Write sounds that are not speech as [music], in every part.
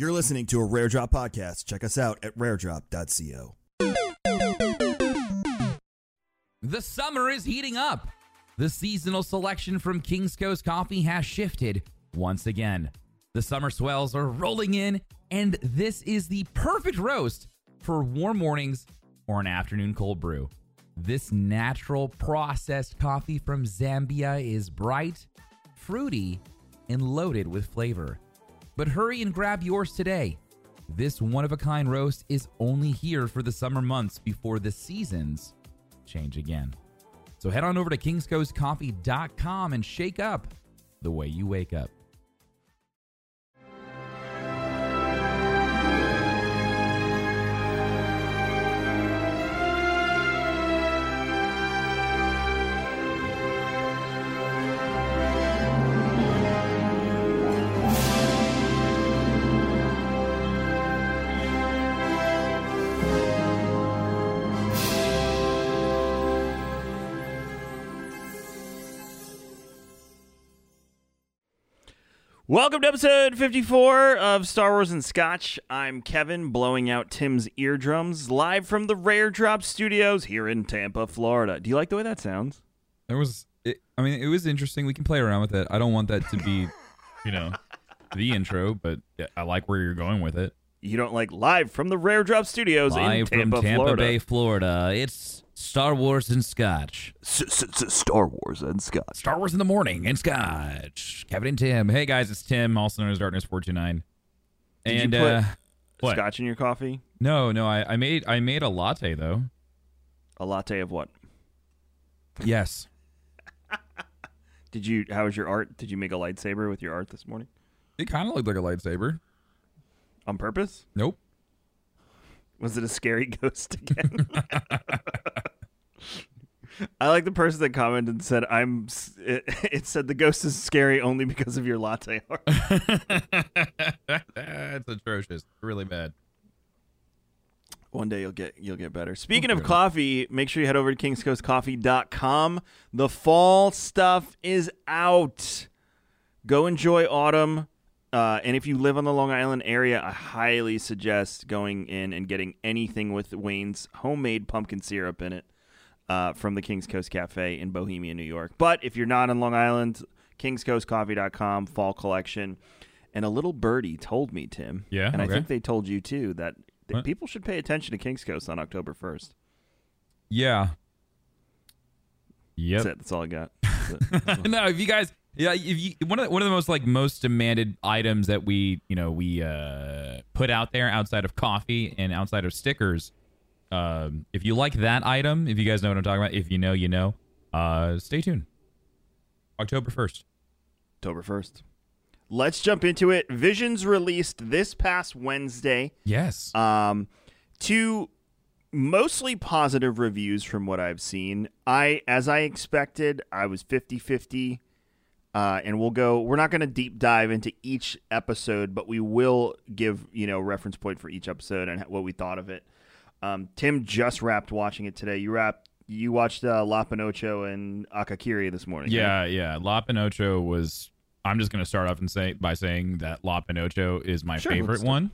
You're listening to a Rare Drop podcast. Check us out at raredrop.co. The summer is heating up. The seasonal selection from King's Coast Coffee has shifted once again. The summer swells are rolling in, and this is the perfect roast for warm mornings or an afternoon cold brew. This natural processed coffee from Zambia is bright, fruity, and loaded with flavor. But hurry and grab yours today. This one of a kind roast is only here for the summer months before the seasons change again. So head on over to kingscoastcoffee.com and shake up the way you wake up. Welcome to episode 54 of Star Wars and Scotch. I'm Kevin, blowing out Tim's eardrums live from the Rare Drop Studios here in Tampa, Florida. Do you like the way that sounds? It was. It, I mean, it was interesting. We can play around with it. I don't want that to be, [laughs] you know, the intro, but I like where you're going with it. You don't like live from the Rare Drop Studios in Live Tampa, from Tampa Florida. Bay, Florida. It's Star Wars and Scotch. Star Wars and Scotch. Star Wars in the morning and Scotch. Kevin and Tim. Hey guys, it's Tim, also known as Darkness Four Two Nine. Did And you put uh, what? Scotch in your coffee? No, no, I, I made I made a latte though. A latte of what? Yes. [laughs] Did you? How was your art? Did you make a lightsaber with your art this morning It kind of looked like a lightsaber. on purpose? Nope. Was it a scary [laughs] ghost again? [laughs] I like the person that commented and said, "I'm." It, [laughs] it said the ghost is scary only because of your latte art. it's atrocious. Really bad. One day you'll get you'll get better. Speaking of coffee, make sure you head over to kingscoastcoffee.com. The fall stuff is out. Go enjoy autumn. Uh, and if you live on the Long Island area, I highly suggest going in and getting anything with Wayne's homemade pumpkin syrup in it uh, from the Kings Coast Cafe in Bohemia, New York. But if you're not on Long Island, kingscoastcoffee.com, fall collection. And a little birdie told me, Tim. Yeah, And I think they told you too that, that What? people should pay attention to Kings Coast on October 1st. Yeah. Yep. That's it. That's all I got. [laughs] No, if you guys, yeah, if you one of the, one of the most like most demanded items that we you know we uh, put out there outside of coffee and outside of stickers. Um, if you like that item, if you guys know what I'm talking about, if you know, you know. Uh, stay tuned. October first. October 1st. Let's jump into it. Visions released this past Wednesday. Yes. Um, two mostly positive reviews from what I've seen. I, as I expected, I was 50 50. Uh, and we'll go, we're not going to deep dive into each episode, but we will give, you know, reference point for each episode and what we thought of it. Um, Tim just wrapped watching it today. You wrapped, you watched uh, Lop and Ocho and Akakiri this morning. right? yeah, yeah. Lop and Ocho was. I'm just gonna start off and say by saying that Lop and Ocho is my Sure, favorite one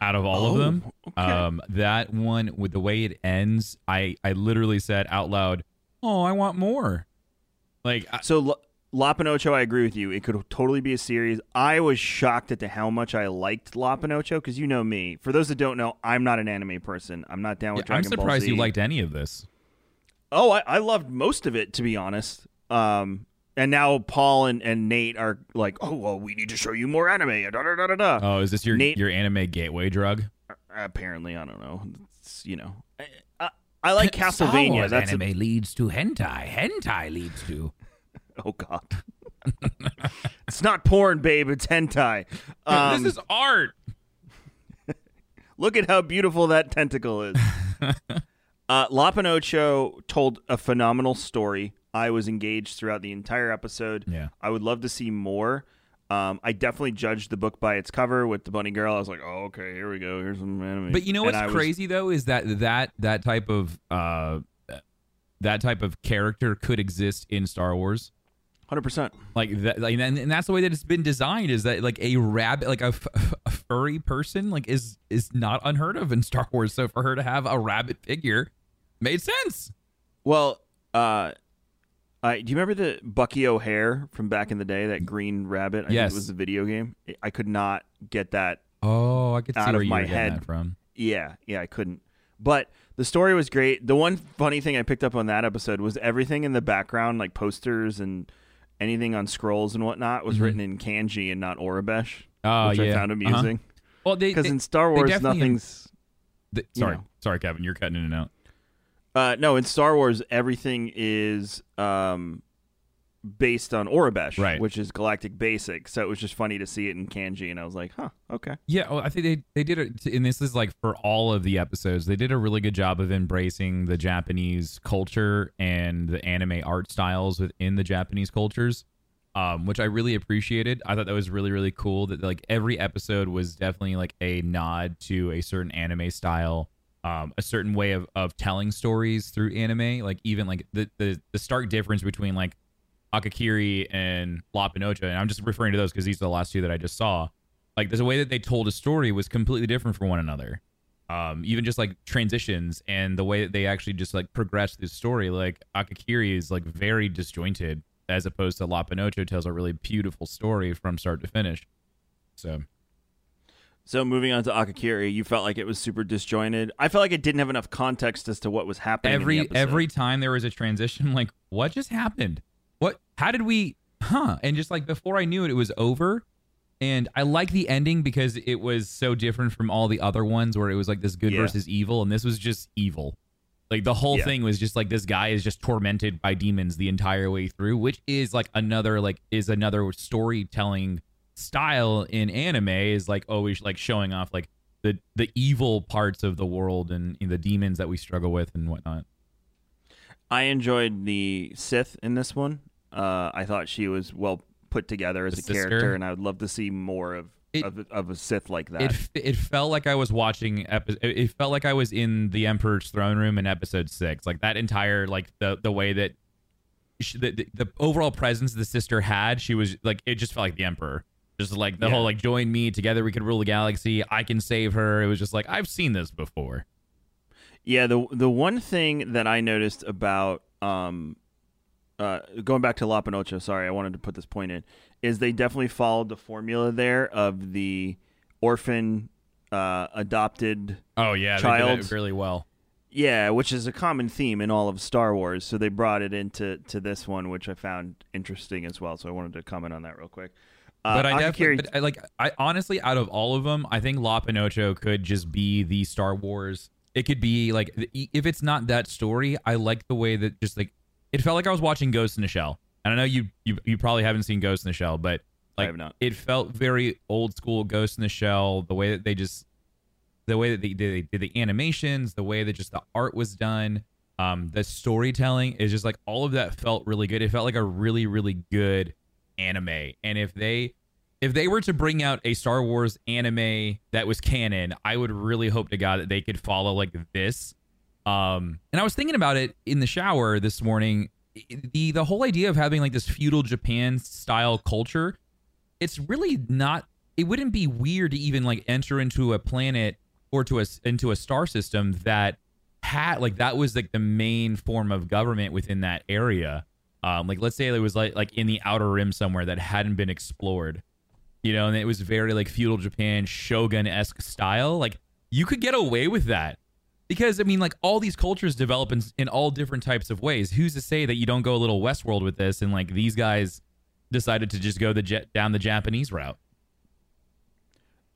out of all Oh, of them. okay. Um, that one with the way it ends, I I literally said out loud, "Oh, I want more." Like I, So, La- Lop and Ocho, I agree with you. It could totally be a series. I was shocked at the how much I liked Lop and Ocho because you know me. For those that don't know, I'm not an anime person. I'm not down with Yeah, I'm Dragon Ball surprised Z. you liked any of this. Oh, I, I loved most of it to be honest. Um, and now Paul and, and Nate are like, oh well, we need to show you more anime. Da, da, da, da, da. Oh, is this your Nate- your anime gateway drug? Apparently, I don't know. It's, you know, I, I, I like [laughs] Castlevania. That's a- anime leads to hentai. Hentai leads to. [laughs] oh god. [laughs] it's not porn, babe. It's hentai. Um, this is art. [laughs] Look at how beautiful that tentacle is. uh, Lop and Ocho told a phenomenal story. I was engaged throughout the entire episode. Yeah. I would love to see more. Um, I definitely judged the book by its cover with the bunny girl. I was like, oh, okay, here we go. Here's some anime. But you know what's I was- crazy though is that that that type of uh that type of character could exist in Star Wars. 100%. Like that, like, and, and that's the way that it's been designed. Is that like a rabbit, like a, f- a furry person, like is is not unheard of in Star Wars. So for her to have a rabbit figure made sense. Well, uh, I, do you remember the Bucky O'Hare from back in the day, that green rabbit? I Yes. think it was a video game. I could not get that Oh, I could see Out of where you my head. that from. Yeah, yeah, I couldn't. But the story was great. The one funny thing I picked up on that episode was everything in the background, like posters and anything on scrolls and whatnot, was written in kanji and not Aurebesh, Mm-hmm. Oh, which I yeah. found Uh-huh. amusing. Well, Because in Star Wars, nothing's. they- sorry, know. sorry, Kevin, you're cutting in and out. Uh, no, in Star Wars, everything is um, based on Aurebesh, Right. which is Galactic Basic. So it was just funny to see it in kanji, and I was like, huh, okay. Yeah, well, I think they they did it, and this is like for all of the episodes. They did a really good job of embracing the Japanese culture and the anime art styles within the Japanese cultures, um, which I really appreciated. I thought that was really really cool. That like every episode was definitely like a nod to a certain anime style. Um, a certain way of, of telling stories through anime, like even like the, the the stark difference between like Akakiri and Lop and Ocho, and I'm just referring to those because these are the last two that I just saw. Like there's a way that they told a story was completely different from one another. Um even just like transitions and the way that they actually just like progress this story like akakiri is like very disjointed as opposed to Lop and Ocho tells a really beautiful story from start to finish. So. So moving on to Akakiri, you felt like it was super disjointed. I felt like it didn't have enough context as to what was happening. in the every every time there was a transition [laughs] like what just happened how did we huh and just like before i knew it it was over and i like the ending because it was so different from all the other ones where it was like this good Yeah. versus evil and this was just evil like the whole Yeah. thing was just like this guy is just tormented by demons the entire way through which is like another like is another storytelling style in anime is like always like showing off like the the evil parts of the world and the demons that we struggle with and whatnot I enjoyed the Sith in this one. Uh, I thought she was well put together as The a sister? character, and I would love to see more of It- of, of a Sith like that. it it felt like I was watching epi- it felt like I was in the Emperor's throne room in episode 6 like that entire like the the way that she, the, the the overall presence the sister had she was like it just felt like the emperor just like the Yeah. whole like join me together we can rule the galaxy I can save her it was just like I've seen this before Yeah, the the one thing that I noticed about um uh going back to Lop and Ocho, sorry, I wanted to put this point in, is they definitely followed the formula there of the orphan uh adopted oh yeah they Child. really well yeah, which is a common theme in all of Star Wars. So they brought it into to this one, which I found interesting as well. So I wanted to comment on that real quick. Uh, but I definitely, but I, like, I honestly, out of all of them, I think Lop and Ocho could just be the Star Wars. It could be like, if it's not that story, I like the way that just like it felt like I was watching Ghost in the Shell. And I know you, you, you probably haven't seen Ghost in the Shell, but I like, have not. it felt very old school Ghost in the Shell. The way that they just, the way that they did, they did the animations, the way that just the art was done, um, the storytelling is just like all of that felt really good. It felt like a really, really good anime. And if they if they were to bring out a Star Wars anime that was canon, I would really hope to God that they could follow like this. Um, and I was thinking about it in the shower this morning. The the whole idea of having like this feudal Japan style culture, it's really not. It wouldn't be weird to even like enter into a planet or to a into a star system that had like that was like the main form of government within that area Um, like let's say it was like like in the outer rim somewhere that hadn't been explored, you know, and it was very like feudal Japan shogun esque style. Like you could get away with that because I mean, like all these cultures develop in, in all different types of ways. Who's to say that you don't go a little Westworld with this and like these guys decided to just go the jet down the Japanese route?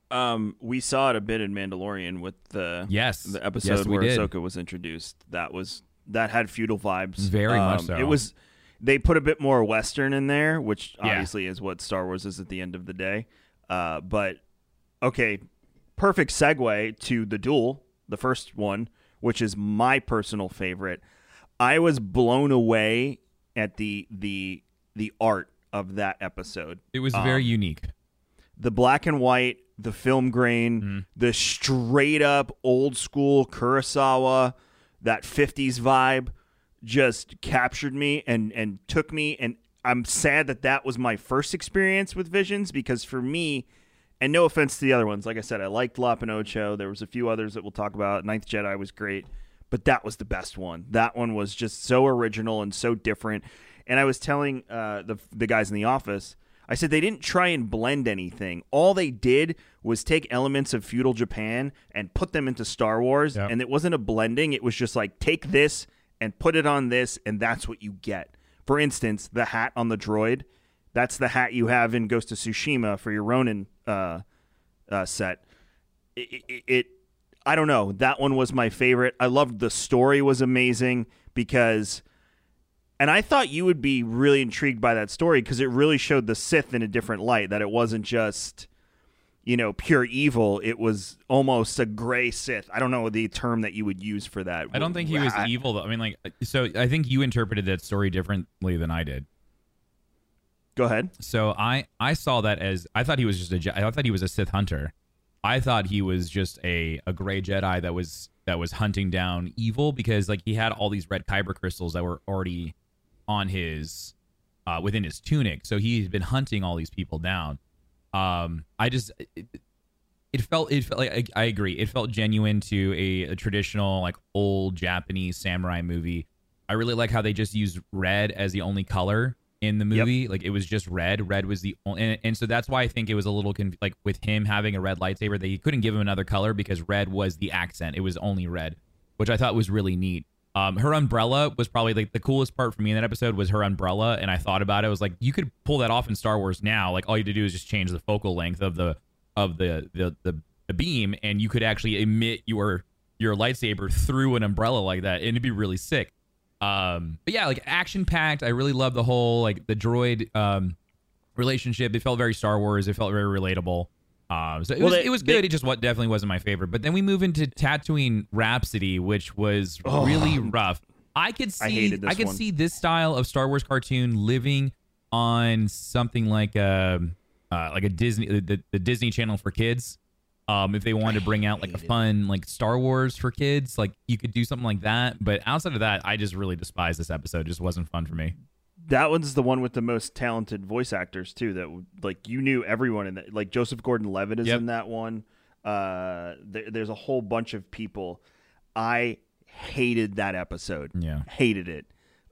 Um, we saw it a bit in Mandalorian with the Yes. the episode we where did. Ahsoka was introduced. That was that had feudal vibes. Very much Um, so. It was. They put a bit more Western in there, which Yeah. obviously is what Star Wars is at the end of the day. Uh, but okay, perfect segue to the duel, the first one, which is my personal favorite. I was blown away at the the the art of that episode It was very unique. the black and white, the film grain, Mm-hmm. the straight up old school Kurosawa, that 50s vibe just captured me and and took me and I'm sad that that was my first experience with Visions because for me and no offense to the other ones like I said I liked Lop Ocho there was a few others that we'll talk about Ninth Jedi was great but that was the best one that one was just so original and so different and I was telling uh, the the guys in the office I said they didn't try and blend anything. All they did was take elements of feudal Japan and put them into Star Wars, Yep. and it wasn't a blending. It was just like take this and put it on this, and that's what you get. For instance, the hat on the droid, that's the hat you have in Ghost of Tsushima for your Ronin uh, uh, set. It, it, it, I don't know. That one was my favorite. I loved the story was amazing because and I thought you would be really intrigued by that story because it really showed the Sith in a different light. That it wasn't just, you know, pure evil. It was almost a gray Sith. I don't know the term that you would use for that. I don't think he was I- evil though. I mean, like, so I think you interpreted that story differently than I did. Go ahead. So I I saw that as I thought he was just a I thought he was a Sith hunter. I thought he was just a a gray Jedi that was that was hunting down evil because like he had all these red kyber crystals that were already on his uh, within his tunic. So he's been hunting all these people down. Um, I just it, it felt it felt like I, I agree. It felt genuine to a, a traditional like old Japanese samurai movie. I really like how they just used red as the only color in the movie. Like it was just red. Red was the only, and, and so that's why I think it was a little conf- like with him having a red lightsaber, they couldn't give him another color because red was the accent. It was only red, which I thought was really neat. Um, her umbrella was probably like the coolest part for me in that episode was her umbrella, and I thought about it. I was like, you could pull that off in Star Wars now. Like all you had to do is just change the focal length of the of the the the, the beam, and you could actually emit your your lightsaber through an umbrella like that, and it'd be really sick. Um, but yeah, like action packed. I really love the whole like the droid um relationship. It felt very Star Wars. It felt very relatable. Um, so it Well, was they- it was they- good. it just what definitely wasn't my favorite. But then we move into Tatooine Rhapsody, which was really rough. I could see I I could one. see this style of Star Wars cartoon living on something like a uh, like a Disney the, the Disney Channel for kids. Um, if they wanted to bring out like a fun like Star Wars for kids, like you could do something like that. But outside of that, I just really despise this episode. It just wasn't fun for me. That one's the one with the most talented voice actors too. That like you knew everyone in that. Like Joseph Gordon-Levitt is Yep. in that one. Uh, there, there's a whole bunch of people. I hated that episode. Yeah. hated it.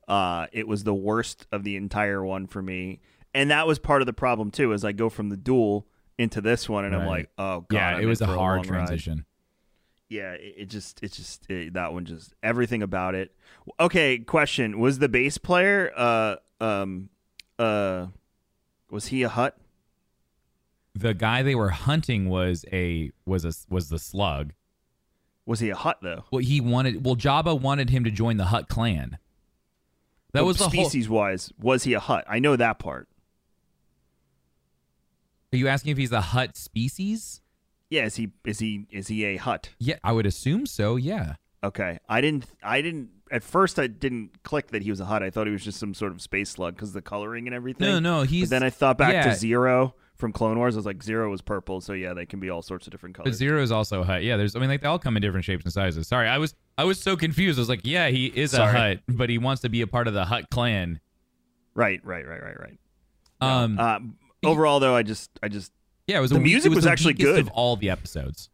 Uh, it was the worst of the entire one for me, and that was part of the problem too. As I go from the duel into this one, and I'm like, oh god, yeah, I'm it was a hard ride. transition. Yeah, it, it just, it just, it, that one just everything about it. Okay, question: Was the bass player, uh, um, uh, was he a Hutt? The guy they were hunting was a was a was the slug. Was he a Hutt though? Well, he wanted. Well, Jabba wanted him to join the Hutt clan. That But was the whole. species wise. Was he a Hutt? I know that part. Are you asking if he's a Hutt species? Yeah, is he is he is he a Hutt? Yeah, I would assume so. Yeah. Okay, I didn't I didn't at first I didn't click that he was a Hutt. I thought he was just some sort of space slug because the coloring and everything. No, no, he's- But then I thought back yeah. to Ziro from Clone Wars. I was like, Ziro was purple, so yeah, they can be all sorts of different But colors. Ziro is also a Hutt. Yeah, there's. I mean, like they all come in different shapes and sizes. Sorry, I was I was so confused. I was like, yeah, he is Sorry. a Hutt, but he wants to be a part of the Hutt clan. Right, right, right, right, right. Um. Uh, [laughs] overall, though, I just I just yeah, it was the weak- music was, was the actually good. of all the episodes.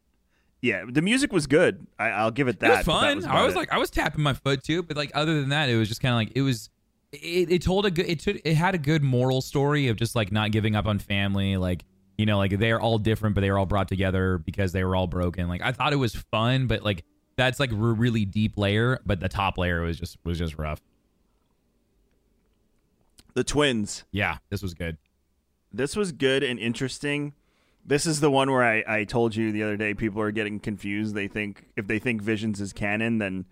yeah, the music was good. I, I'll give it that. it was fun. was I was it. like, I was tapping my foot too, but like other than that, it was just kind of like it was. it, it told a good it took it had a good moral story of just like not giving up on family like you know like they're all different but they were all brought together because they were all broken like i thought it was fun but like that's like a really deep layer but the top layer was just was just rough The twins. yeah this was good This was good and interesting. This is the one where I, I told you the other day people are getting confused. They think if they think Visions is canon, then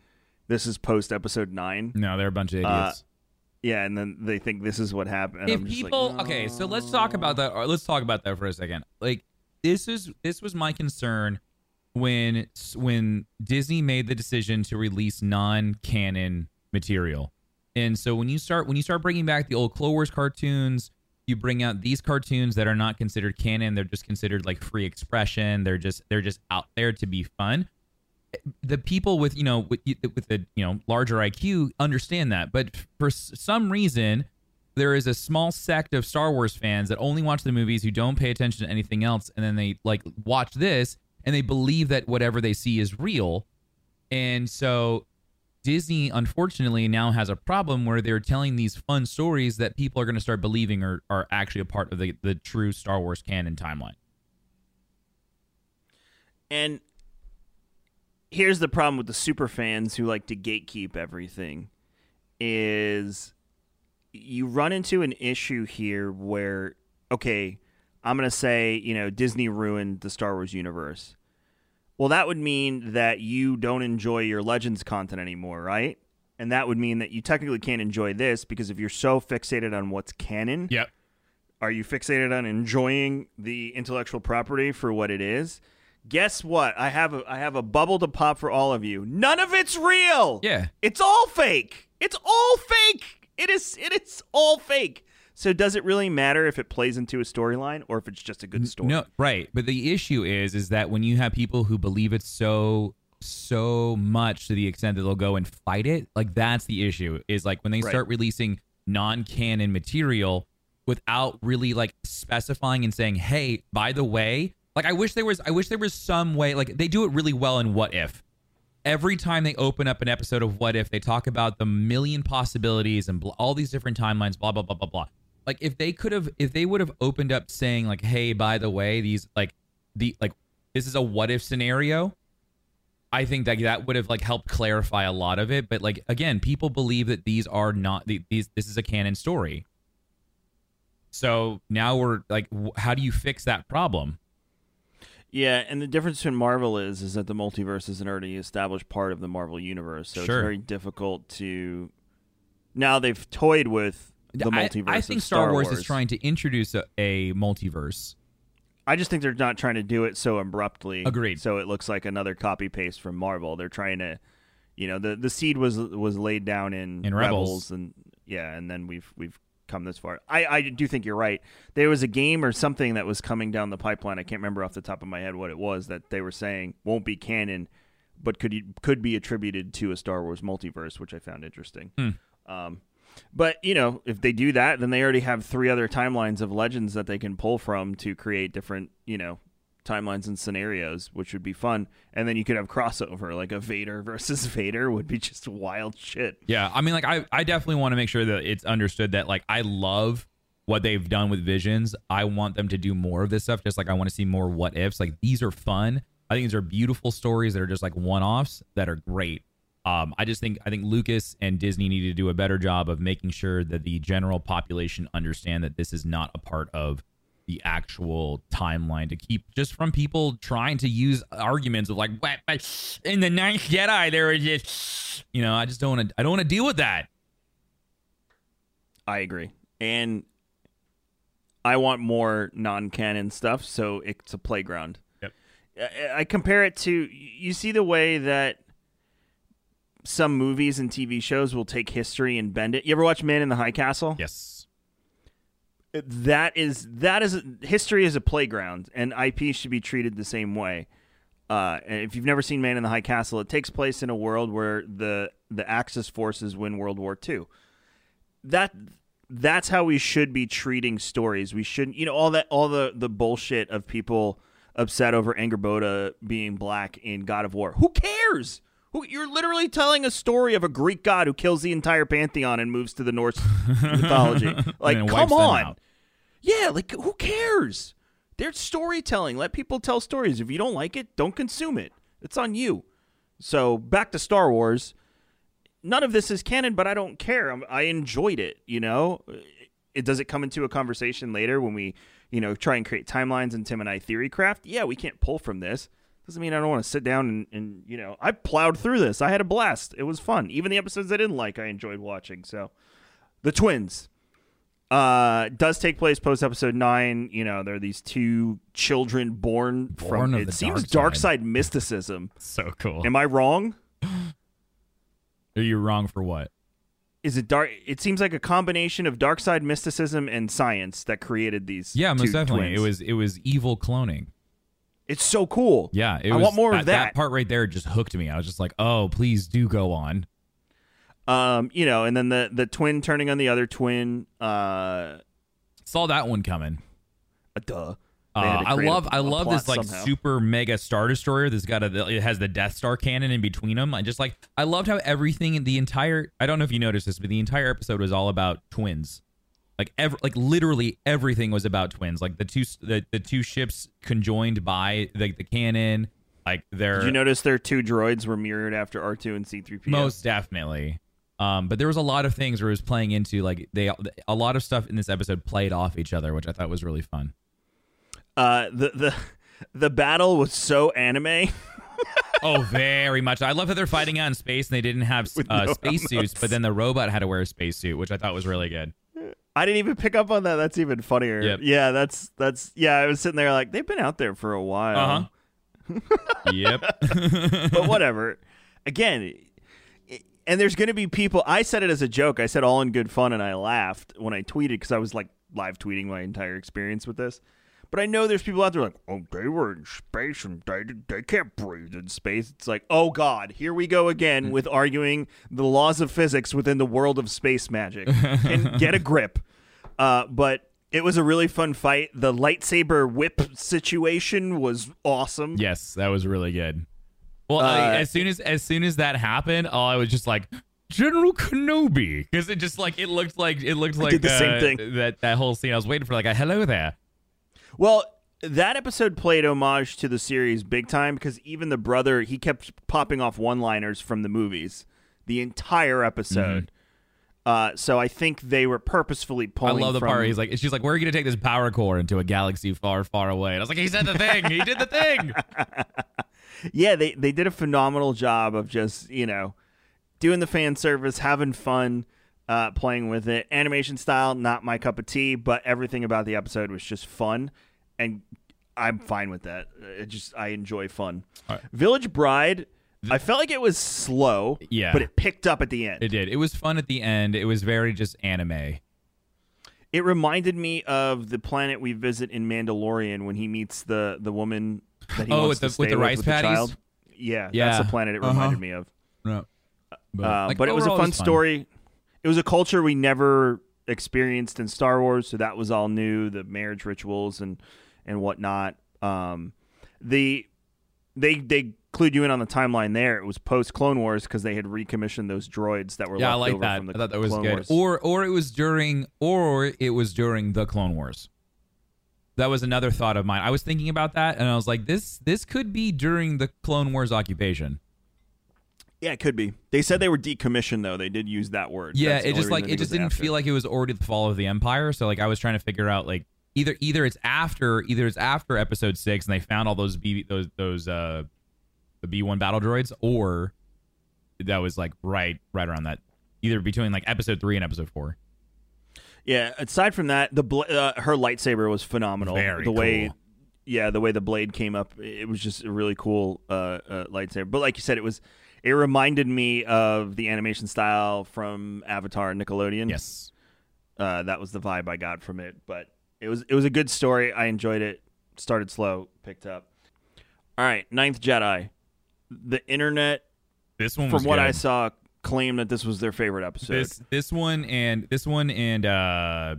this is post episode nine. no they're a bunch of Uh, idiots Yeah, and then they think this is what happened. If I'm just like, people okay so let's talk about that or let's talk about that for a second like this is this was my concern when when disney made the decision to release non-canon material and so when you start when you start bringing back the old clone wars cartoons you bring out these cartoons that are not considered canon they're just considered like free expression they're just they're just out there to be fun. The people with you know with with a you know larger IQ understand that, but for some reason there is a small sect of Star Wars fans that only watch the movies who don't pay attention to anything else, and then they like watch this and they believe that whatever they see is real, and so Disney unfortunately now has a problem where they're telling these fun stories that people are going to start believing are are actually a part of the the true Star Wars canon timeline. And here's the problem with the super fans who like to gatekeep everything is you run into an issue here where okay, I'm going to say, you know, Disney ruined the Star Wars universe. Well, that would mean that you don't enjoy your Legends content anymore, right? And that would mean that you technically can't enjoy this because if you're so fixated on what's canon, Yep. are you fixated on enjoying the intellectual property for what it is? Guess what? I have a I have a bubble to pop for all of you. None of it's real. Yeah. It's all fake. It's all fake. It is it is all fake. So does it really matter if it plays into a storyline or if it's just a good story? No, right. But the issue is, is that when you have people who believe it so, so much to the extent that they'll go and fight it, like that's the issue. Is like when they Right. start releasing non-canon material without really like specifying and saying, "Hey, by the way," like I wish there was, I wish there was some way. Like they do it really well in What If. Every time they open up an episode of What If, they talk about the million possibilities and bl- all these different timelines, blah blah blah blah blah like if they could have if they would have opened up saying like hey by the way these like the like this is a what if scenario i think that that would have like helped clarify a lot of it but like again people believe that these are not these this is a canon story so now we're like how do you fix that problem Yeah, and the difference between Marvel is is that the multiverse is an already established part of the Marvel universe, so Sure. it's very difficult to. Now they've toyed with the I- multiverse. I, of think Star Wars, is trying to introduce a, a multiverse I just think they're not trying to do it so abruptly. Agreed. So it looks like another copy paste from Marvel. They're trying to, you know, the the seed was was laid down in, In Rebels. and yeah, and then we've we've come this far. I I do think you're right. There was a game or something that was coming down the pipeline. I can't remember off the top of my head what it was that they were saying won't be canon, but could could be attributed to a Star Wars multiverse, which I found interesting. Um, but you know, if they do that, then they already have three other timelines of legends that they can pull from to create different, you know, timelines and scenarios, which would be fun. And then you could have crossover, like a Vader [laughs] versus Vader would be just wild shit. Yeah, I mean, like I, I definitely want to make sure that it's understood that like I love what they've done with Visions. I want them to do more of this stuff. Just like I want to see more what ifs. Like these are fun. I think these are beautiful stories that are just like one offs that are great. Um, I just think I think Lucas and Disney need to do a better job of making sure that the general population understand that this is not a part of the actual timeline to keep just from people trying to use arguments of like but in the ninth Jedi there was just you know I just don't want to I don't want to deal with that. I agree. And I want more non canon stuff, so it's a playground. Yep. I, I compare it to you see the way that some movies and TV shows will take history and bend it. You ever watch Man in the High Castle? Yes. that is that is history is a playground and ip should be treated the same way uh, and if you've never seen man in the high castle it takes place in a world where the the axis forces win world war ii that that's how we should be treating stories we shouldn't you know all that all the the bullshit of people upset over Angrboda being black in god of war who cares Who you're literally telling a story of a Greek god who kills the entire pantheon and moves to the Norse [laughs] mythology. Like, come on. Yeah, like who cares? They're storytelling. Let people tell stories. If you don't like it, don't consume it. It's on you. So back to Star Wars. None of this is canon, but I don't care. I'm, I enjoyed it. You know, it does it come into a conversation later when we, you know, try and create timelines and Tim and I theory craft. Yeah, we can't pull from this. Doesn't mean I don't want to sit down and, and you know, I plowed through this. I had a blast. It was fun. Even the episodes I didn't like, I enjoyed watching. So, the twins uh does take place post episode nine you know there are these two children born, Born from it seems dark dark side. side mysticism So cool. am i wrong Are you wrong for what? is it dark it seems like a combination of dark side mysticism and science that created these Yeah, most definitely. twins. It was it was evil cloning. It's so cool Yeah, it I was, want more that, of that. That part right there just hooked me. I was just like, oh, please do go on. um you know and then the the twin turning on the other twin uh Saw that one coming. duh Uh, had to I love I a love this like somehow. super mega star destroyer that's got a it has the Death Star cannon in between them. I just like I loved how everything in the entire I don't know if you noticed this, but the entire episode was all about twins. Like ever like literally everything was about twins. Like the two the, the two ships conjoined by the the cannon. Like they're did you notice their two droids were mirrored after r2 and c3po most definitely. Um, but there was a lot of things where it was playing into like they a lot of stuff in this episode played off each other, which I thought was really fun. uh the the the battle was so anime [laughs] Oh, very much. I love that they're fighting out in space and they didn't have uh, no spacesuits, but then the robot had to wear a spacesuit, which I thought was really good. I didn't even pick up on that. That's even funnier. Yep. Yeah, that's that's yeah. I was sitting there like they've been out there for a while, Uh-huh. [laughs] yep. [laughs] but whatever. Again, and there's going to be people. I said it as a joke. I said all in good fun, and I laughed when I tweeted because I was like live tweeting my entire experience with this. But I know there's people out there like, oh, they were in space and they they can't breathe in space. It's like, oh God, here we go again [laughs] with arguing the laws of physics within the world of space magic. and [laughs] get a grip. Uh, but it was a really fun fight. The lightsaber whip situation was awesome. yes, that was really good. Well, Uh, I- as soon as as soon as that happened, oh, I was just like General Kenobi because it just like it looked like it looked like did the same uh, thing. that that whole scene. I was waiting for like a hello there. Well, that episode played homage to the series big time because even the brother he kept popping off one-liners from the movies the entire episode. Uh, so I think they were purposefully Mm-hmm. I love the from, part. Where he's like, she's like, "Where are you gonna take this power core into a galaxy far, far away?" And I was like, "He said the thing. he did the thing." [laughs] yeah, they they did a phenomenal job of just you know doing the fan service, having fun, uh, playing with it. Animation style, not my cup of tea, but everything about the episode was just fun, and I'm fine with that. It just I enjoy fun. Right. Village Bride, I felt like it was slow, Yeah. but it picked up at the end. It did. It was fun at the end. It was very just anime. It reminded me of the planet we visit in Mandalorian when he meets the the woman that he Oh, wants with the- to stay with the rice with patties? child. Yeah, Yeah. that's the planet it Uh-huh. reminded me of. No. But, Uh, like, but it was a overall, fun story. It was a culture we never experienced in Star Wars, so that was all new. The marriage rituals and and whatnot. Um, the they they clued you in on the timeline there. It was post Clone Wars because they had recommissioned those droids that were Yeah, I like over that. from the I thought that was Clone good. Wars. Or or it was during or it was during the Clone Wars. That was another thought of mine. I was thinking about that and I was like, this this could be during the Clone Wars occupation. Yeah, it could be. They said they were decommissioned though. They did use that word. Yeah, That's it just like it just didn't after. feel like it was already the fall of the Empire. So like I was trying to figure out like either either it's after either it's after Episode six and they found all those B those those uh the B one battle droids or that was like right right around that either between like Episode three and Episode four. Yeah. Aside from that, the bl- uh, her lightsaber was phenomenal. Very the way, yeah, the way the blade came up, it was just a really cool uh, uh, lightsaber. But like you said, it was. It reminded me of the animation style from Avatar Nickelodeon. Yes. uh, that was the vibe I got from it. But it was it was a good story. I enjoyed it. Started slow, picked up. All right, Ninth Jedi. The internet, This one from what good. I saw, claimed that this was their favorite episode. this this one and this one and uh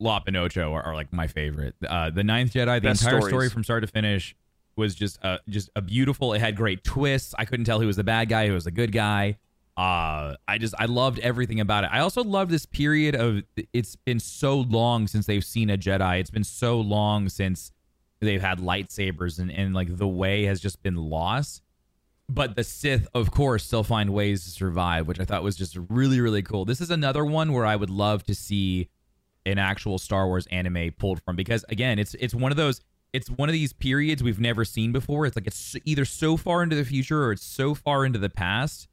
Lop and Ocho are, are like my favorite. Uh, the Ninth Jedi, the Best entire stories. story from start to finish was just uh, just a beautiful. It had great twists. I couldn't tell who was the bad guy, who was the good guy. Uh, I just I loved everything about it. I also love this period of it's been so long since they've seen a Jedi. It's been so long since they've had lightsabers and, and like the way has just been lost. But the Sith, of course, still find ways to survive, which I thought was just really, really cool. This is another one where I would love to see an actual Star Wars anime pulled from because again, it's it's one of those it's one of these periods we've never seen before. It's like it's either so far into the future or it's so far into the past.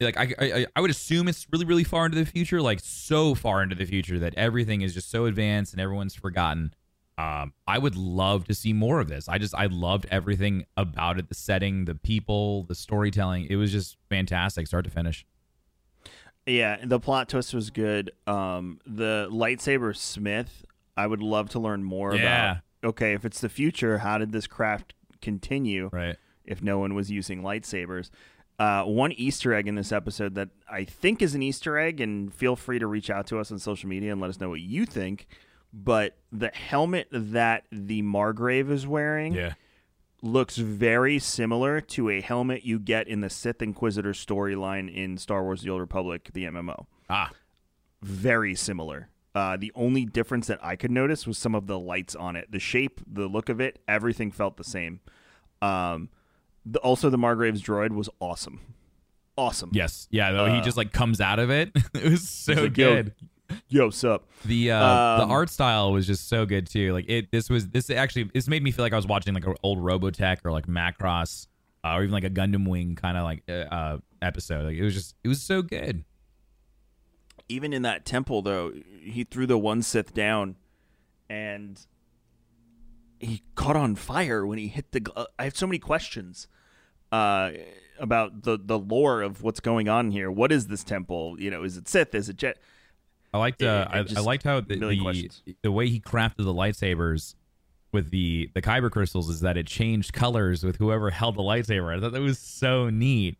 Like I, I, I would assume it's really, really far into the future, like so far into the future that everything is just so advanced and everyone's forgotten. Um, I would love to see more of this. I just, I loved everything about it, the setting, the people, the storytelling. It was just fantastic, start to finish. Yeah, the plot twist was good. Um, the lightsaber Smith, I would love to learn more Yeah. about. Okay, if it's the future, how did this craft continue? Right. If no one was using lightsabers. Uh, one Easter egg in this episode that I think is an Easter egg, and feel free to reach out to us on social media and let us know what you think. But the helmet that the Margrave is wearing Yeah. looks very similar to a helmet you get in the Sith Inquisitor storyline in Star Wars: The Old Republic, the MMO. Ah, Very similar. Uh, the only difference that I could notice was some of the lights on it, the shape, the look of it, everything felt the same. Um, the, also, the Margrave's droid was awesome, awesome. yes. Yeah. Though he Uh, just like comes out of it. [laughs] it was so like, good. Yo, sup? The uh, Um, the art style was just so good too. Like it, this was this actually this made me feel like I was watching like an old Robotech or like Macross uh, or even like a Gundam Wing kind of like uh, uh, episode. Like it was just it was so good. Even in that temple though he threw the one sith down and he caught on fire when he hit the gl- uh, i have so many questions uh, about the the lore of what's going on here what is this temple you know is it sith is it jet I liked uh, It- it I, I liked how the the, the way he crafted the lightsabers with the the kyber crystals is that it changed colors with whoever held the lightsaber. I thought that was so neat.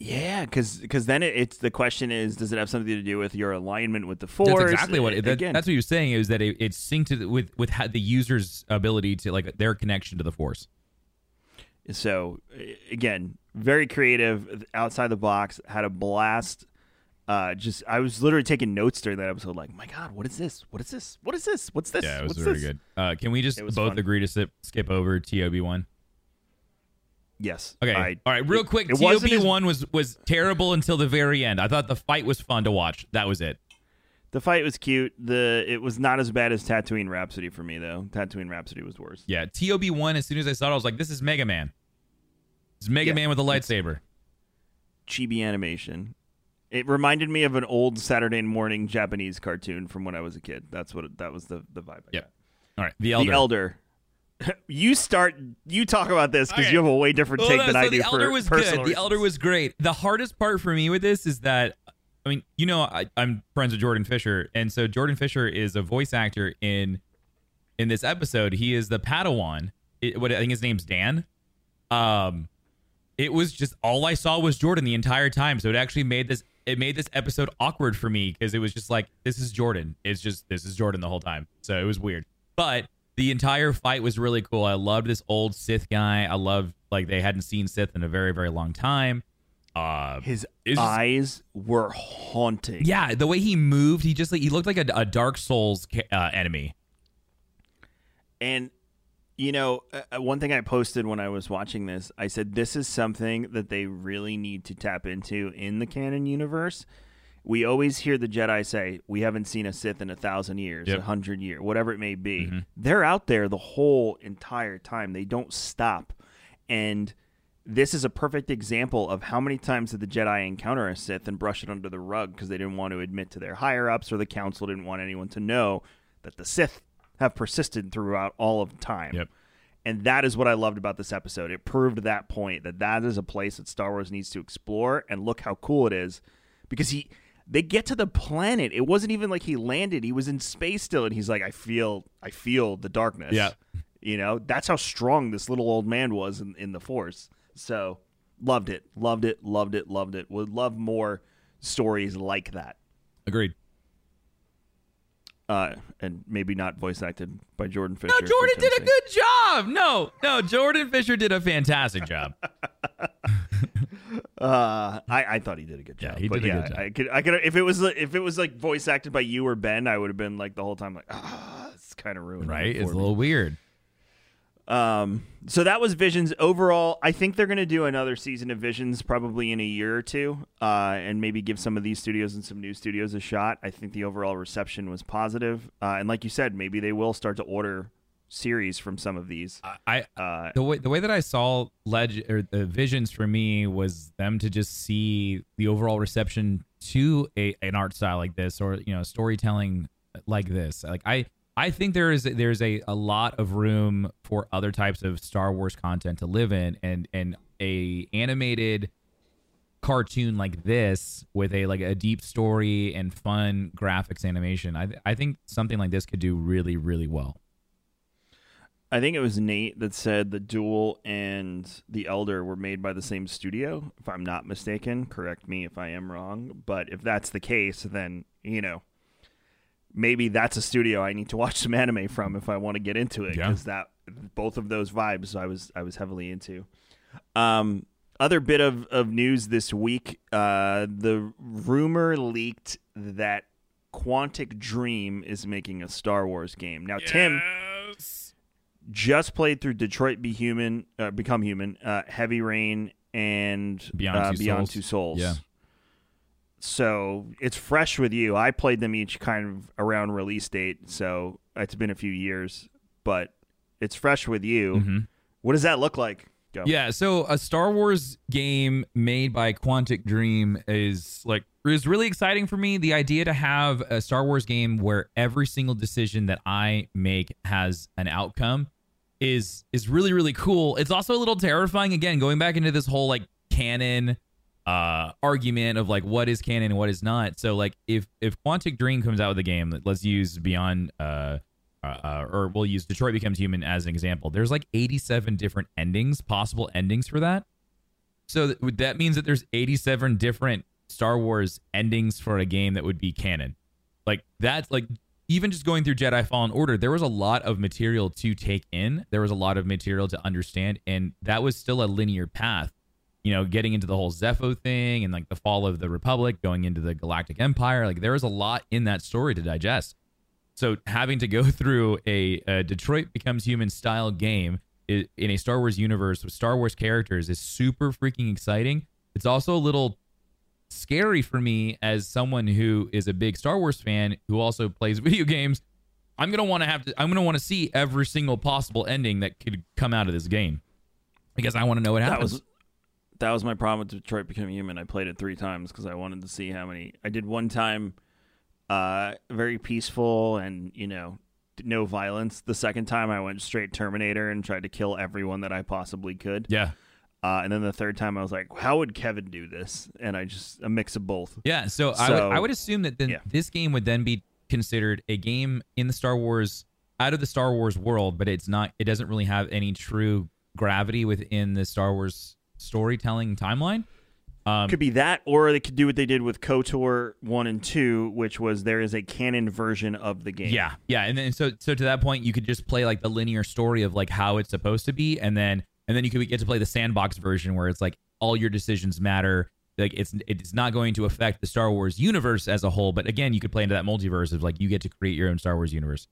Yeah because then it, it's the question is does it have something to do with your alignment with the force That's exactly what it, that, again that's what was saying is that it, it's synced with with the user's ability to like their connection to the force. So again, very creative, outside the box, had a blast. Uh, just I was literally taking notes during that episode, like, my God, what is this? What is this? What is this? What's this? Yeah, it was What's really this? good. Uh, can we just both fun. agree to sip, skip over TOB one? Yes. Okay. I- All right. Real quick, TOB one was was terrible until the very end. I thought the fight was fun to watch. That was it. The fight was cute. The it was not as bad as Tatooine Rhapsody for me though. Tatooine Rhapsody was worse. Yeah. TOB one. As soon as I saw it, I was like, "This is Mega Man. It's Mega Yeah, Man with a lightsaber." Chibi animation. It reminded me of an old Saturday morning Japanese cartoon from when I was a kid. That's what it, that was the the vibe. Got. All right. The Elder. The Elder. [laughs] you start. You talk about this because Okay. you have a way different take no, than so I do. the Elder for was good. The Elder was great. The hardest part for me with this is that, I mean, you know, I, I'm friends with Jordan Fisher, and so Jordan Fisher is a voice actor in in this episode. He is the Padawan. It, what I think his name's Dan. Um, it was just all I saw was Jordan the entire time. So it actually made this it made this episode awkward for me because it was just like this is Jordan. It's just this is Jordan the whole time. So it was weird. But the entire fight was really cool. I loved this old Sith guy. I loved like they hadn't seen Sith in a very very long time. Uh, His eyes were haunting. yeah, the way he moved, he just like he looked like a, a Dark Souls uh, enemy. And you know, uh, one thing I posted when I was watching this, I said this is something that they really need to tap into in the canon universe. We always hear the Jedi say, "We haven't seen a Sith in a thousand years, a Yep. hundred years, whatever it may be." Mm-hmm. They're out there the whole entire time. They don't stop, and this is a perfect example of how many times did the Jedi encounter a Sith and brush it under the rug because they didn't want to admit to their higher ups or the Council didn't want anyone to know that the Sith have persisted throughout all of time. Yep. And that is what I loved about this episode. It proved that point that that is a place that Star Wars needs to explore. And look how cool it is, because he they get to the planet. It wasn't even like he landed; he was in space still, and he's like, "I feel, I feel the darkness." Yeah. you know that's how strong this little old man was in, in the Force. So loved it, loved it, loved it, loved it. Would love more stories like that. Agreed. uh, and maybe not voice acted by Jordan Fisher. No, Jordan did a good job. No, no, Jordan Fisher did a fantastic job. [laughs] [laughs] Uh, I, I thought he did a good job. Yeah, he did a yeah, good job. I could I could if it was if it was like voice acted by you or Ben, I would have been like the whole time like ah, it's kind of ruined. Right? It's a little weird. Um, so that was Visions. Overall, I think they're going to do another season of Visions probably in a year or two, uh, and maybe give some of these studios and some new studios a shot. I think the overall reception was positive, uh, and like you said, maybe they will start to order series from some of these. I Uh, the way the way that I saw leg or the visions for me was them to just see the overall reception to a an art style like this or you know storytelling like this. Like I I think there is there's a, a lot of room for other types of Star Wars content to live in and and a animated cartoon like this with a like a deep story and fun graphics animation. I I think something like this could do really really well. I think it was Nate that said the Duel and the Elder were made by the same studio, if I'm not mistaken. Correct me if I am wrong. But if that's the case, then, you know, maybe that's a studio I need to watch some anime from if I want to get into it. Yeah. Because that both of those vibes I was I was heavily into. Um other bit of, of news this week, uh, the rumor leaked that Quantic Dream is making a Star Wars game. Now, Tim, just played through Detroit Be Human, uh, Become Human, uh, Heavy Rain, and Beyond uh, Two Beyond Souls. Two Souls. Yeah. So it's fresh with you. I played them each kind of around release date, so it's been a few years, but it's fresh with you. Mhm. What does that look like? Go. Yeah, so a Star Wars game made by Quantic Dream is like is really exciting for me. The idea to have a Star Wars game where every single decision that I make has an outcome is is really really cool. It's also a little terrifying again going back into this whole like canon uh argument of like what is canon and what is not. So like if if Quantic Dream comes out with a game, let's use Beyond uh uh, uh, or we'll use Detroit Becomes Human as an example. There's like 87 different endings, possible endings for that. So th- that means that there's 87 different Star Wars endings for a game that would be canon. Like that's like even just going through Jedi Fallen Order, there was a lot of material to take in. There was a lot of material to understand, and that was still a linear path. You know, getting into the whole Zeffo thing and like the fall of the Republic, going into the Galactic Empire, like there was a lot in that story to digest. So having to go [laughs] through a, a Detroit Becomes Human style game in a Star Wars universe with Star Wars characters is super freaking exciting. It's also a little scary for me as someone who is a big Star Wars fan who also plays [laughs] video games. I'm gonna want to have to. I'm gonna want to see every single possible ending that could come out of this game because I want to know what that happens. was that was my problem with Detroit Become Human. I played it three times because I wanted to see how many. I did one time, uh, very peaceful and you know no violence. The second time I went straight Terminator and tried to kill everyone that I possibly could. yeah, Uh, and then the third time I was like, how would Kevin do this? And I just a mix of both. Yeah, so, I, would, I would assume that then Yeah. this game would then be considered a game in the Star Wars out of the Star Wars world, but it's not. It doesn't really have any true gravity within the Star Wars storytelling timeline. Um, Could be that, or they could do what they did with KOTOR one and two, which was there is a canon version of the game. Yeah, yeah, and then so so to that point, you could just play like the linear story of like how it's supposed to be, and then and then you could get to play the sandbox version where it's like all your decisions matter. Like it's it's not going to affect the Star Wars universe as a whole, but again, you could play into that multiverse of like you get to create your own Star Wars universe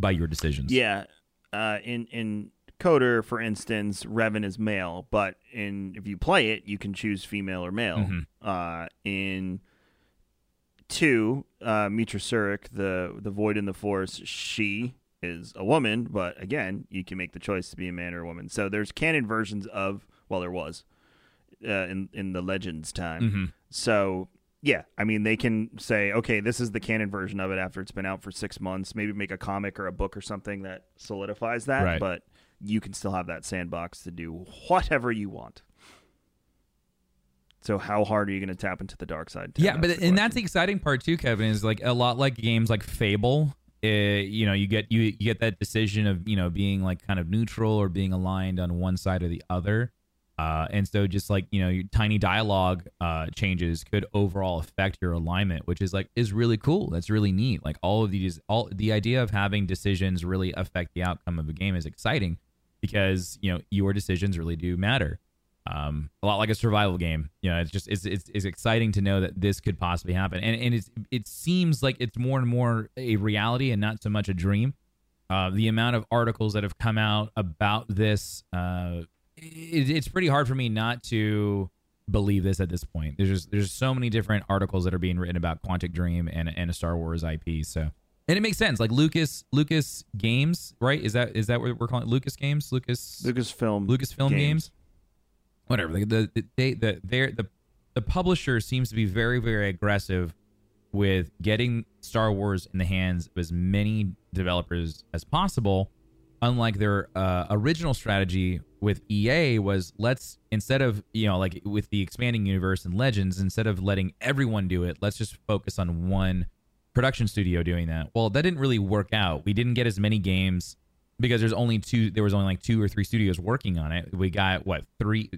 by your decisions. Yeah. Uh, in in KOTOR, for instance, Revan is male, but in if you play it, you can choose female or male. Mhm. Uh, in two, uh, Meetra Surik, the the Void in the Force, she is a woman, but again, you can make the choice to be a man or a woman. So there's canon versions of well, there was uh, in in the Legends time. Mhm. So yeah, I mean they can say, okay, this is the canon version of it after it's been out for six months. Maybe make a comic or a book or something that solidifies that. Right. But you can still have that sandbox to do whatever you want. So how hard are you going to tap into the dark side? Yeah, but and that's the exciting part too, Kevin. Is like a lot like games like Fable. You know, you get you, you get that decision of you know being like kind of neutral or being aligned on one side or the other. Uh, and so just like you know, your tiny dialogue uh, changes could overall affect your alignment, which is like is really cool. That's really neat. Like all of these, all the idea of having decisions really affect the outcome of a game is exciting because you know your decisions really do matter. Um, a lot like a survival game. You know, it's just it's, it's it's exciting to know that this could possibly happen, and and it's it seems like it's more and more a reality and not so much a dream. Uh, the amount of articles that have come out about this, uh, it, it's pretty hard for me not to believe this at this point. There's just, there's so many different articles that are being written about Quantic Dream and and a Star Wars IP. So and it makes sense. Like Lucas Lucas Games, right? Is that is that what we're calling it? Lucas Games? Lucas film Lucasfilm. Lucasfilm games. Whatever. The the the they, the, the the publisher seems to be very very aggressive with getting Star Wars in the hands of as many developers as possible. Unlike their uh, original strategy with EA was let's instead of you know like with the expanding universe and Legends instead of letting everyone do it, let's just focus on one production studio doing that. Well, that didn't really work out. We didn't get as many games because there's only two. There was only like two or three studios working on it. We got what three,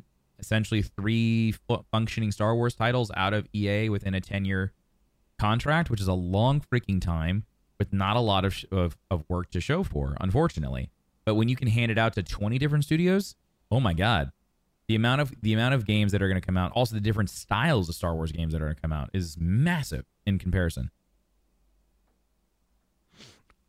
essentially three functioning Star Wars titles out of EA within a ten year contract, which is a long freaking time with not a lot of, sh- of of work to show for, unfortunately. But when you can hand it out to twenty different studios, oh my god, the amount of the amount of games that are going to come out, also the different styles of Star Wars games that are going to come out, is massive in comparison.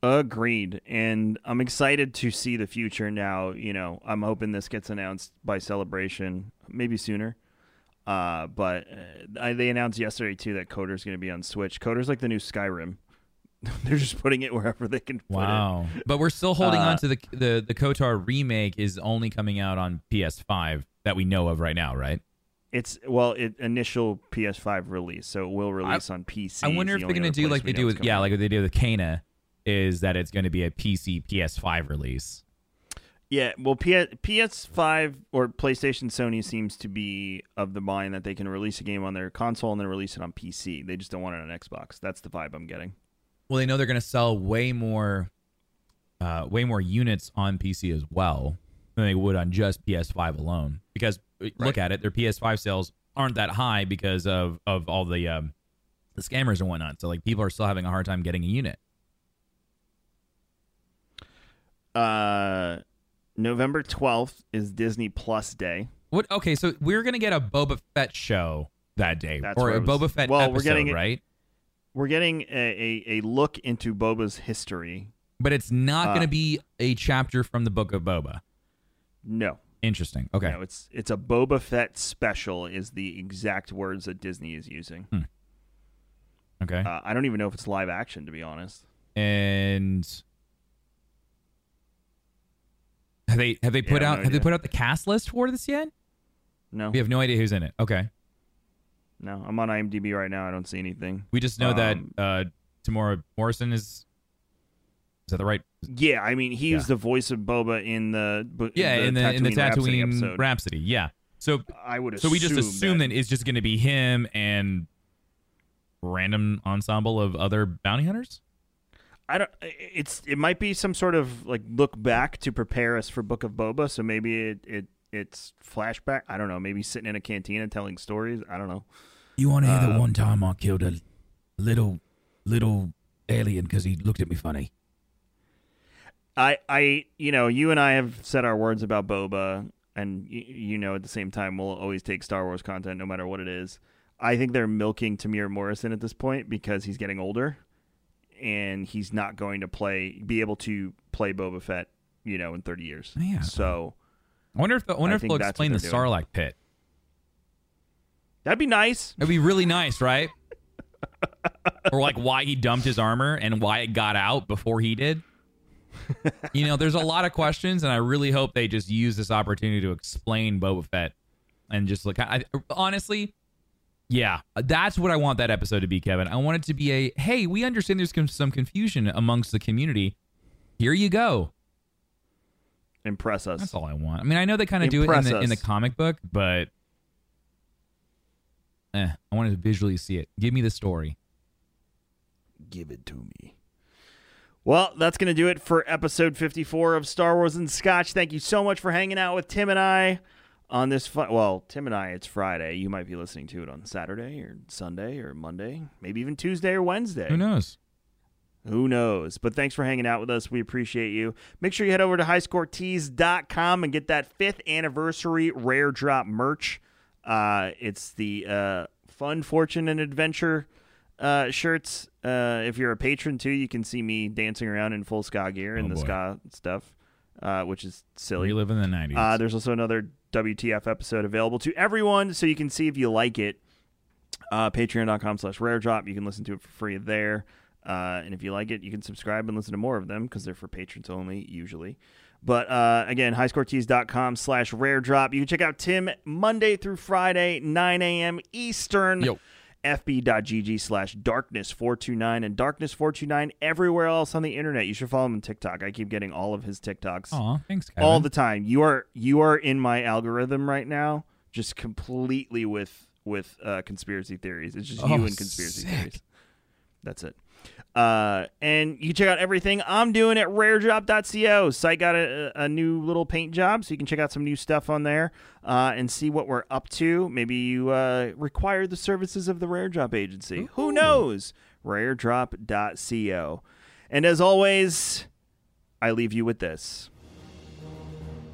Agreed. And I'm excited to see the future now. You know, I'm hoping this gets announced by celebration, maybe sooner. Uh, but uh, I, they announced yesterday too that KOTOR's going to be on Switch. KOTOR's like the new Skyrim. [laughs] They're just putting it wherever they can. Put Wow. But we're still holding Uh, on to the the the KOTOR remake is only coming out on PS5 that we know of right now, right? It's well, it initial PS5 release, so it will release on PC. I wonder if they're going to do like they do with yeah, like what they do with Kena is that it's going to be a PC PS5 release. Yeah, well, P- PS5 or PlayStation Sony seems to be of the mind that they can release a game on their console and then release it on PC. They just don't want it on Xbox. That's the vibe I'm getting. Well, they know they're going to sell way more uh way more units on PC as well than they would on just PS5 alone because uh, look at it, their PS5 sales aren't that high because of of all the um the scammers and whatnot. So like people are still having a hard time getting a unit. Uh, November 12th is Disney Plus Day. What? Okay, so we're gonna get a Boba Fett show that day, That's or a was- Boba Fett well, episode, we're getting right? We're getting a, a, a look into Boba's history. But it's not Uh, gonna be a chapter from the Book of Boba. No. Interesting. Okay. No, it's it's a Boba Fett special is the exact words that Disney is using. Okay. Uh, I don't even know if it's live action to be honest. and have they have they Yeah, put no out have they put out the cast list for this yet? No. We have no idea who's in it. Okay. No, I'm on IMDb right now. I don't see anything. We just know that Um, uh Temuera Morrison is is that the right Yeah, I mean, he's Yeah. the voice of Boba in the bu- Yeah, in the in the Rhapsody Tatooine episode. Rhapsody. Yeah. So I would so we just assume that that it's just going to be him and random ensemble of other bounty hunters? I don't. It's it might be some sort of like look back to prepare us for Book of Boba. So maybe it it it's flashback. I don't know. Maybe sitting in a cantina telling stories. I don't know. You want to hear Uh, the one time I killed a little little alien because he looked at me funny? I I you know you and I have said our words about Boba, and y- you know at the same time we'll always take Star Wars content no matter what it is. I think they're milking Temuera Morrison at this point because he's getting older, and he's not going to play be able to play Boba Fett, you know, in thirty years. Yeah. So I wonder if the, I wonder I if they'll explain the doing. Sarlacc pit. that'd be nice. It'd be really nice, right? [laughs] or like why he dumped his armor and why it got out before he did. [laughs] you know, there's a lot of questions, and I really hope they just use this opportunity to explain Boba Fett and just look. I, honestly, yeah, that's what I want that episode to be, Kevin. I want it to be a hey, we understand there's some confusion amongst the community. Here you go. Impress us. That's all I want. I mean, I know they kind of do it in the, in the comic book, but eh, I want to visually see it. Give me the story. Give it to me. Well, that's going to do it for episode 54 of Star Wars and Scotch. Thank you so much for hanging out with Tim and I on this. Fu- well, Tim and I, it's Friday. You might be listening to it on Saturday or Sunday or Monday, maybe even Tuesday or Wednesday. Who knows? Who knows? But thanks for hanging out with us. We appreciate you. Make sure you head over to highscoretees.com and get that fifth anniversary rare drop merch. Uh, it's the uh, Fun, Fortune, and Adventure uh, shirts. Uh, if you're a patron too, you can see me dancing around in full ska gear and Oh, the ska stuff, uh, which is silly. We live in the 90s. Uh, there's also another WTF episode available to everyone, so you can see if you like it. Uh, Patreon.com slash rare drop. You can listen to it for free there. Uh, and if you like it, you can subscribe and listen to more of them because they're for patrons only, usually. But uh, again, highscoretees.com slash rare drop. You can check out Tim Monday through Friday, 9 a.m. Eastern. fb.gg slash darkness429 and darkness429 everywhere else on the internet. You should follow him on TikTok. I keep getting all of his TikToks Aw, thanks, Kevin. all the time. You are you are in my algorithm right now, just completely with with uh, conspiracy theories. It's just you Oh, and conspiracy sick. theories. That's it. Uh, and you can check out everything I'm doing at raredrop.co. Site got a, a new little paint job, so you can check out some new stuff on there uh, and see what we're up to. Maybe you uh, require the services of the Rare Drop Agency. Who knows? Raredrop.co. And as always, I leave you with this.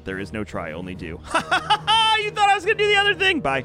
There is no try, only do. [laughs] you thought I was going to do the other thing. Bye.